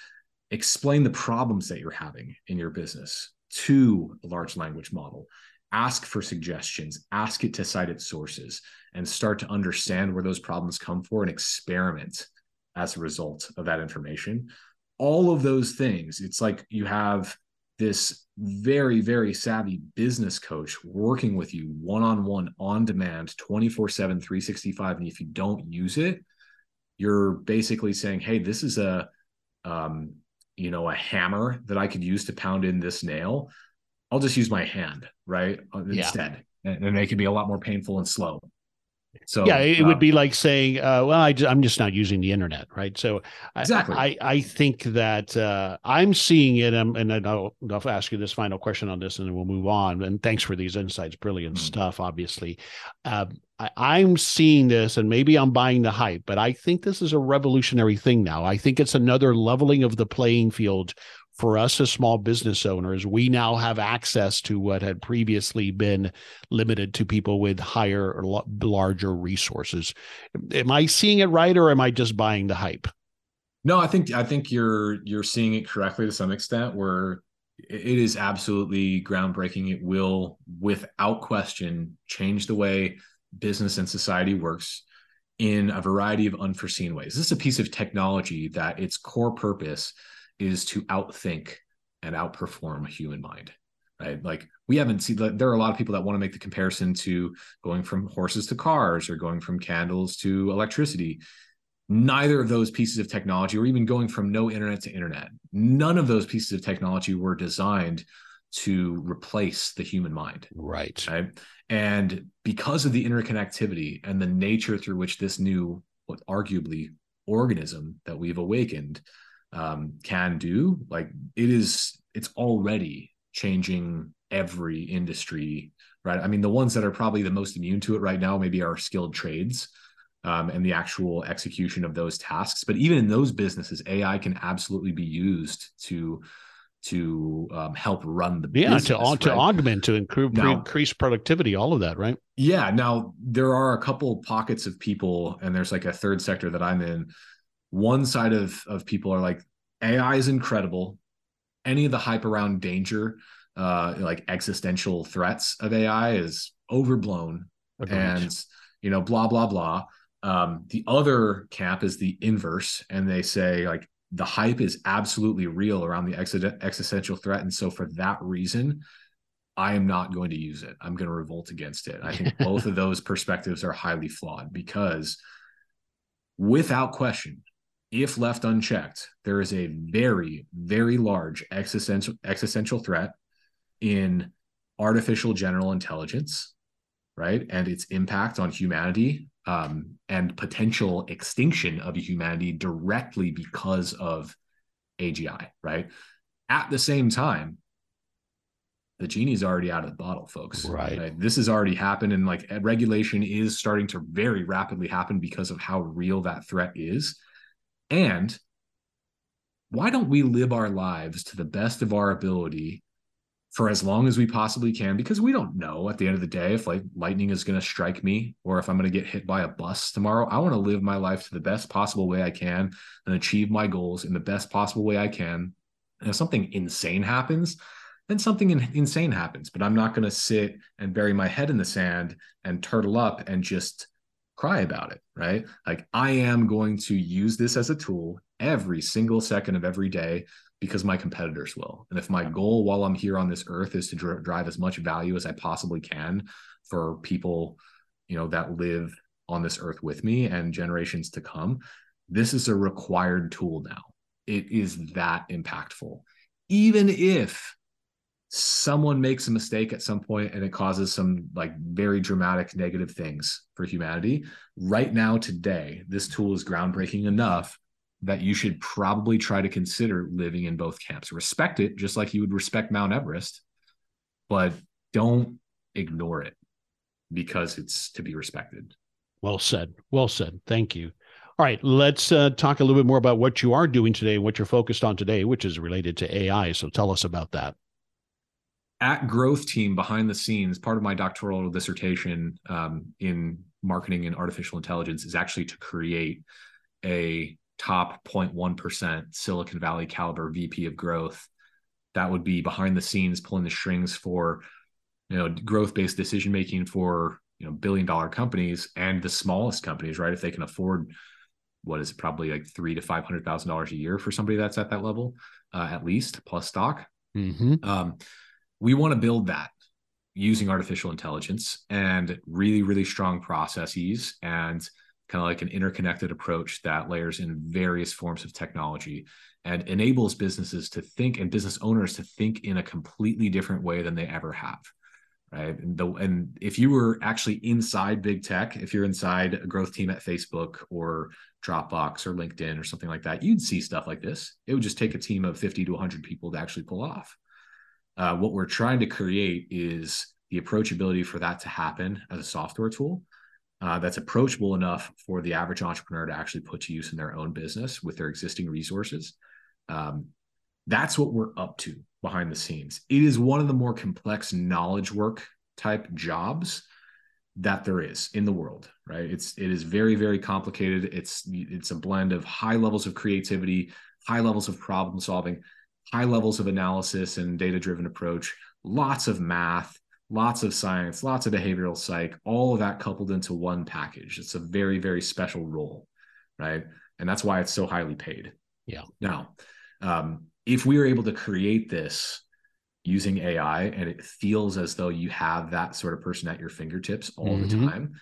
C: Explain the problems that you're having in your business to a large language model. Ask for suggestions, ask it to cite its sources, and start to understand where those problems come for and experiment as a result of that information. All of those things, it's like you have this very very savvy business coach working with you one-on-one on demand 24/7 365 and if you don't use it you're basically saying hey this is a um, you know a hammer that I could use to pound in this nail I'll just use my hand right uh, instead yeah. and, and it can be a lot more painful and slow
B: so yeah, it would be like saying, uh, "Well, I, am just not using the internet," right? So exactly, I, I, I think that uh, I'm seeing it, um, and I'll, I'll ask you this final question on this, and then we'll move on. And thanks for these insights, brilliant mm-hmm. stuff. Obviously, uh, I, am seeing this, and maybe I'm buying the hype, but I think this is a revolutionary thing now. I think it's another leveling of the playing field for us as small business owners, we now have access to what had previously been limited to people with higher or larger resources. Am I seeing it right, or am I just buying the hype?
C: No, I think I think you're you're seeing it correctly to some extent. Where it is absolutely groundbreaking. It will, without question, change the way business and society works in a variety of unforeseen ways. This is a piece of technology that its core purpose is to outthink and outperform a human mind right? Like we haven't seen there are a lot of people that want to make the comparison to going from horses to cars or going from candles to electricity. Neither of those pieces of technology or even going from no internet to internet none of those pieces of technology were designed to replace the human mind
B: right.
C: right? And because of the interconnectivity and the nature through which this new what arguably organism that we've awakened um, can do like it is it's already changing every industry right? I mean the ones that are probably the most immune to it right now maybe are skilled trades um, and the actual execution of those tasks. But even in those businesses ai can absolutely be used to to um, help run the
B: yeah
C: business,
B: to right? to augment to improve now, increase productivity all of that right?
C: Yeah now there are a couple pockets of people and there's like a third sector that i'm in one side of of people are like AI is incredible. Any of the hype around danger, uh, like existential threats of AI, is overblown, and you know, blah blah blah. Um, the other camp is the inverse, and they say like the hype is absolutely real around the ex- existential threat, and so for that reason, I am not going to use it. I'm going to revolt against it. I think both of those perspectives are highly flawed because, without question, if left unchecked, there is a very, very large existential existential threat in artificial general intelligence, right? And its impact on humanity um, and potential extinction of humanity directly because of AGI, right? At the same time, the genie's already out of the bottle, folks.
B: Right. right.
C: This has already happened, and like regulation is starting to very rapidly happen because of how real that threat is. And why don't we live our lives to the best of our ability for as long as we possibly can? Because we don't know at the end of the day if like lightning is going to strike me or if I'm going to get hit by a bus tomorrow. I want to live my life to the best possible way I can and achieve my goals in the best possible way I can. And if something insane happens, then something in- insane happens. But I'm not going to sit and bury my head in the sand and turtle up and just cry about it, right? Like I am going to use this as a tool every single second of every day because my competitors will. And if my goal while I'm here on this earth is to dr- drive as much value as I possibly can for people, you know, that live on this earth with me and generations to come. This is a required tool now. It is that impactful. Even if someone makes a mistake at some point and it causes some like very dramatic negative things for humanity, right now, today, this tool is groundbreaking enough that you should probably try to consider living in both camps. Respect it just like you would respect Mount Everest, but don't ignore it because it's to be respected.
B: Well said. Well said. Thank you. All right, let's uh, talk a little bit more about what you are doing today, what you're focused on today, which is related to AI. So tell us about that.
C: At Growth Team, behind the scenes, part of my doctoral dissertation um, in marketing and artificial intelligence is actually to create a top 0.1% Silicon Valley caliber VP of growth that would be behind the scenes pulling the strings for you know growth based decision making for you know billion dollar companies and the smallest companies right if they can afford what is it probably like three to five hundred thousand dollars a year for somebody that's at that level uh, at least plus stock mm-hmm. um, we want to build that using artificial intelligence and really really strong processes and kind of like an interconnected approach that layers in various forms of technology and enables businesses to think and business owners to think in a completely different way than they ever have right? And, the, and if you were actually inside big tech if you're inside a growth team at facebook or dropbox or linkedin or something like that you'd see stuff like this. It would just take a team of 50 to 100 people to actually pull off uh, what we're trying to create is the approachability for that to happen as a software tool uh, that's approachable enough for the average entrepreneur to actually put to use in their own business with their existing resources. Um, that's what we're up to behind the scenes. It is one of the more complex knowledge work type jobs that there is in the world right it's it is very very complicated it's it's a blend of high levels of creativity high levels of problem solving high levels of analysis and data driven approach lots of math lots of science, lots of behavioral psych, all of that coupled into one package. It's a very, very special role, right? And that's why it's so highly paid.
B: Yeah.
C: Now, um, if we are able to create this using AI and it feels as though you have that sort of person at your fingertips all mm-hmm. the time,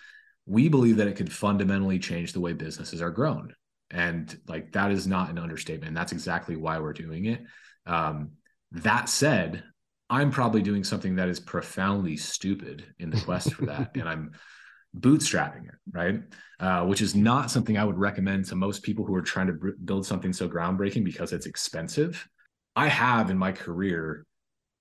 C: we believe that it could fundamentally change the way businesses are grown. And like that is not an understatement. That's exactly why we're doing it. Um, that said, I'm probably doing something that is profoundly stupid in the quest for that. and I'm bootstrapping it, right? Uh, which is not something I would recommend to most people who are trying to b- build something so groundbreaking because it's expensive. I have in my career,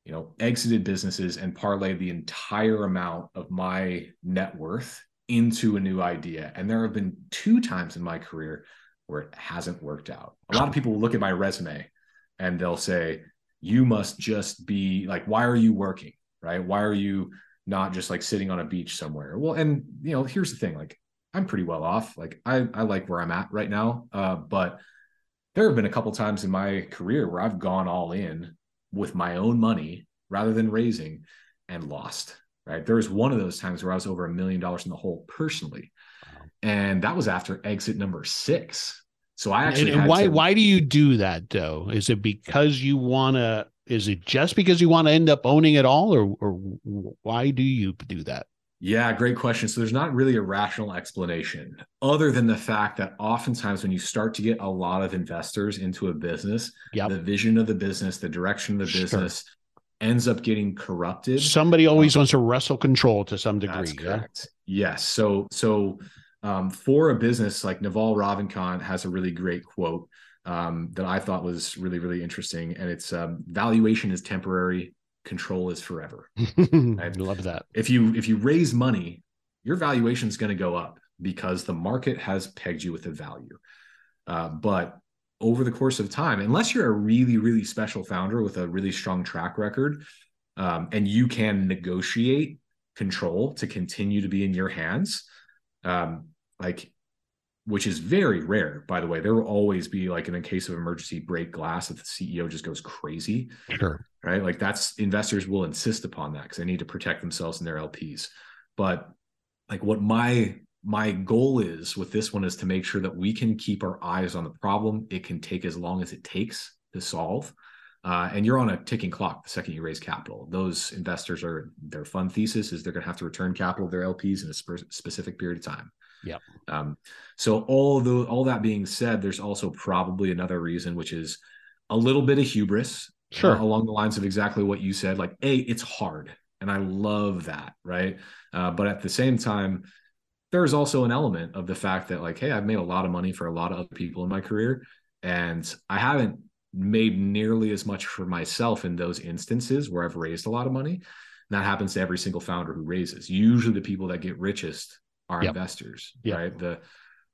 C: you know, exited businesses and parlayed the entire amount of my net worth into a new idea. And there have been two times in my career where it hasn't worked out. A lot of people will look at my resume and they'll say, you must just be like why are you working right? Why are you not just like sitting on a beach somewhere? Well and you know here's the thing like i'm pretty well off. Like i i like where i'm at right now uh but there have been a couple times in my career where i've gone all in with my own money rather than raising and lost right? There was one of those times where i was over a million dollars in the hole personally. And that was after exit number six so I actually
B: and, and why to, why do you do that though? Is it because you want to? Is it just because you want to end up owning it all, or or why do you do that?
C: Yeah, great question. So there's not really a rational explanation other than the fact that oftentimes when you start to get a lot of investors into a business, yep. the vision of the business, the direction of the business sure. ends up getting corrupted.
B: Somebody always um, wants to wrestle control to some degree. That's
C: correct. Yeah? Yes. So so um, for a business like Naval Ravikant has a really great quote um, that I thought was really, really interesting. And it's um, valuation is temporary, control is forever.
B: I love that.
C: If you if you raise money, your valuation is going to go up because the market has pegged you with a value. Uh, but over the course of time, unless you're a really, really special founder with a really strong track record, um, and you can negotiate control to continue to be in your hands, um, like which is very rare, by the way. There will always be like in a case of emergency break glass if the CEO just goes crazy.
B: Sure.
C: Right. Like that's investors will insist upon that because they need to protect themselves and their LPs. But like what my my goal is with this one is to make sure that we can keep our eyes on the problem. It can take as long as it takes to solve. Uh, and you're on a ticking clock the second you raise capital. Those investors are their fund thesis is they're going to have to return capital to their LPs in a sp- specific period of time
B: Yeah.
C: Um, so all the all that being said, there's also probably another reason, which is a little bit of hubris.
B: Sure.
C: Uh, along the lines of exactly what you said, like, a, it's hard, and I love that, right? Uh, but at the same time, there's also an element of the fact that, like, hey, I've made a lot of money for a lot of other people in my career, and I haven't made nearly as much for myself in those instances where I've raised a lot of money. And that happens to every single founder who raises. Usually, the people that get richest are
B: Yep.
C: investors,
B: Yep.
C: right? The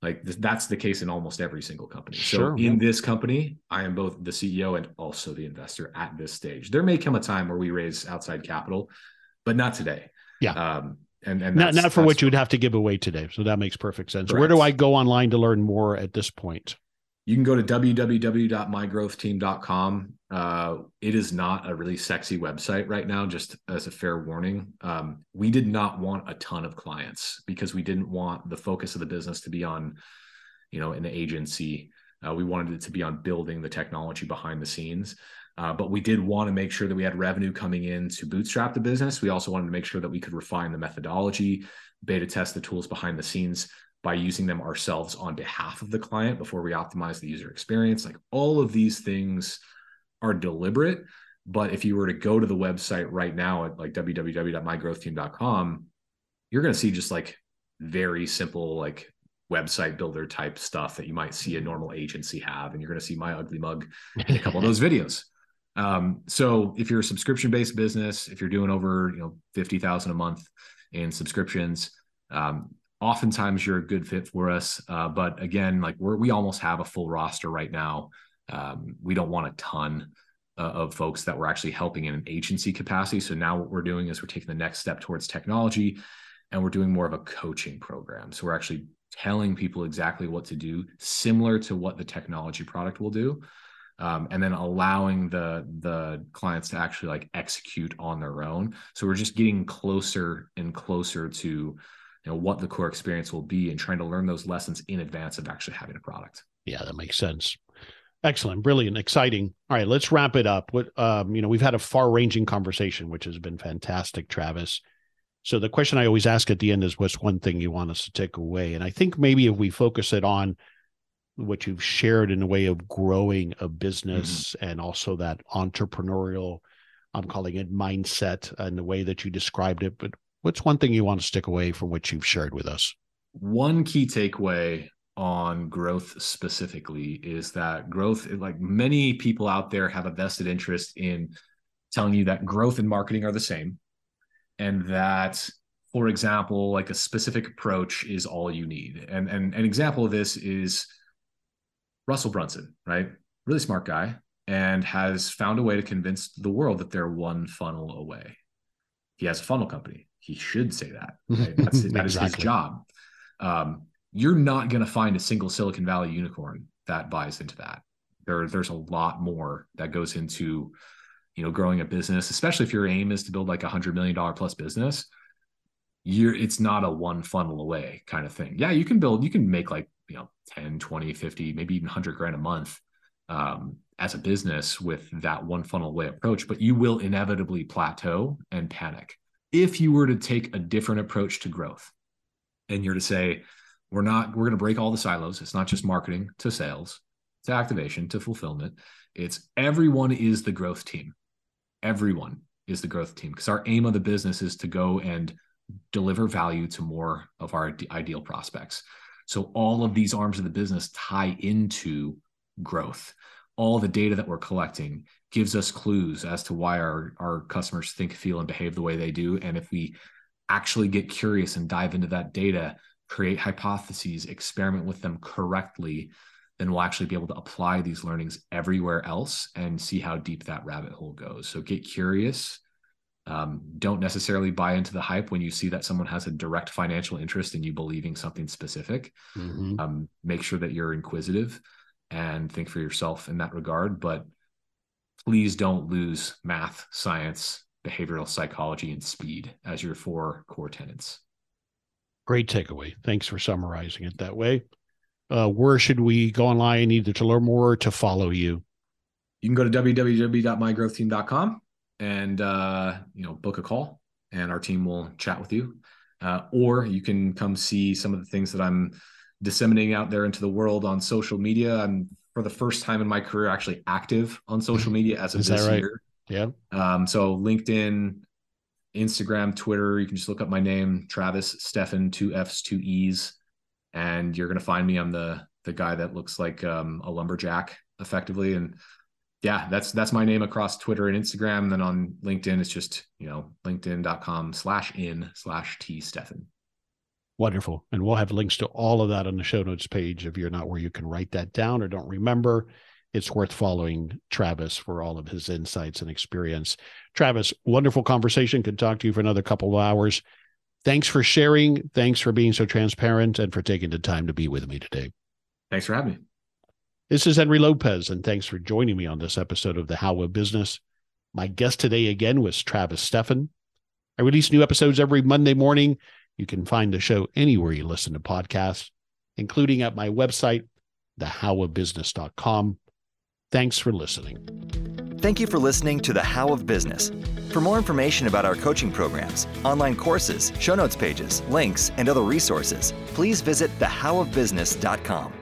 C: like th- that's the case in almost every single company.
B: Sure,
C: So in this company, I am both the CEO and also the investor at this stage. There may come a time where we raise outside capital, but not today.
B: Yeah.
C: Um, and and
B: Not, not for what you would have to give away today. So that makes perfect sense. Where do I go online to learn more at this point?
C: You can go to www.mygrowthteam.com. Uh, it is not a really sexy website right now, just as a fair warning. Um, we did not want a ton of clients because we didn't want the focus of the business to be on, you know, an agency. Uh, we wanted it to be on building the technology behind the scenes. Uh, but we did want to make sure that we had revenue coming in to bootstrap the business. We also wanted to make sure that we could refine the methodology, beta test the tools behind the scenes by using them ourselves on behalf of the client before we optimize the user experience. Like all of these things are deliberate. But if you were to go to the website right now at like www.mygrowthteam.com, you're going to see just like very simple, like website builder type stuff that you might see a normal agency have. And you're going to see my ugly mug in a couple of those videos. Um, so if you're a subscription based business, if you're doing over, you know, 50,000 a month in subscriptions, um, oftentimes you're a good fit for us. Uh, but again, like we're, we almost have a full roster right now. Um, we don't want a ton uh, of folks that we're actually helping in an agency capacity. So now what we're doing is we're taking the next step towards technology and we're doing more of a coaching program. So we're actually telling people exactly what to do, similar to what the technology product will do. Um, and then allowing the the clients to actually like execute on their own. So we're just getting closer and closer to you know what the core experience will be and trying to learn those lessons in advance of actually having a product.
B: Yeah, that makes sense. Excellent, brilliant, exciting. All right, let's wrap it up. What um, you know, we've had a far-ranging conversation, which has been fantastic, Travis. So the question I always ask at the end is, what's one thing you want us to take away? And I think maybe if we focus it on what you've shared in a way of growing a business and also that entrepreneurial, I'm calling it mindset and the way that you described it. But what's one thing you want to stick away from what you've shared with us?
C: One key takeaway on growth specifically is that growth, like many people out there, have a vested interest in telling you that growth and marketing are the same. And that, for example, like a specific approach is all you need. And, and an example of this is Russell Brunson, right? Really smart guy and has found a way to convince the world that they're one funnel away. He has a funnel company. He should say that. Right? That's, that is his job. Um, you're not going to find a single Silicon Valley unicorn that buys into that. There, there's a lot more that goes into, you know, growing a business, especially if your aim is to build like a hundred million dollar plus business. You're, it's not a one funnel away kind of thing. Yeah, you can build, you can make like, you know, 10, 20, 50, maybe even 100 grand a month um, as a business with that one funnel away approach, but you will inevitably plateau and panic. If you were to take a different approach to growth and you're to say, we're not, we're going to break all the silos. It's not just marketing to sales, to activation, to fulfillment. It's everyone is the growth team. Everyone is the growth team because our aim of the business is to go and deliver value to more of our ideal prospects. So all of these arms of the business tie into growth. All the data that we're collecting gives us clues as to why our, our customers think, feel, and behave the way they do. And if we actually get curious and dive into that data, create hypotheses, experiment with them correctly, then we'll actually be able to apply these learnings everywhere else and see how deep that rabbit hole goes. So get curious. Um, don't necessarily buy into the hype when you see that someone has a direct financial interest in you believing something specific.
B: Mhm.
C: Um, make sure that you're inquisitive and think for yourself in that regard. But please don't lose math, science, behavioral psychology, and speed as your four core tenets.
B: Great takeaway. Thanks for summarizing it that way. Uh, where should we go online either to learn more or to follow you?
C: You can go to www.mygrowthteam.com and uh, you know book a call, and our team will chat with you. uh, or you can come see some of the things that I'm disseminating out there into the world on social media. I'm for the first time in my career actually active on social media as of this right? year.
B: Yeah.
C: Um, so LinkedIn, Instagram, Twitter, you can just look up my name, Travis Steffen, two F's, two E's, and you're gonna find me. I'm the the guy that looks like um, a lumberjack effectively. And yeah, that's that's my name across Twitter and Instagram. And then on LinkedIn, it's just, you know, linkedin.com slash in slash T Steffen.
B: Wonderful. And we'll have links to all of that on the show notes page if you're not where you can write that down or don't remember. It's worth following Travis for all of his insights and experience. Travis, wonderful conversation. Could talk to you for another couple of hours. Thanks for sharing. Thanks for being so transparent and for taking the time to be with me today.
C: Thanks for having me.
B: This is Henry Lopez, and thanks for joining me on this episode of The How of Business. My guest today again was Travis Steffen. I release new episodes every Monday morning. You can find the show anywhere you listen to podcasts, including at my website, thehowofbusiness.com. Thanks for listening.
A: Thank you for listening to The How of Business. For more information about our coaching programs, online courses, show notes pages, links, and other resources, please visit thehowofbusiness.com.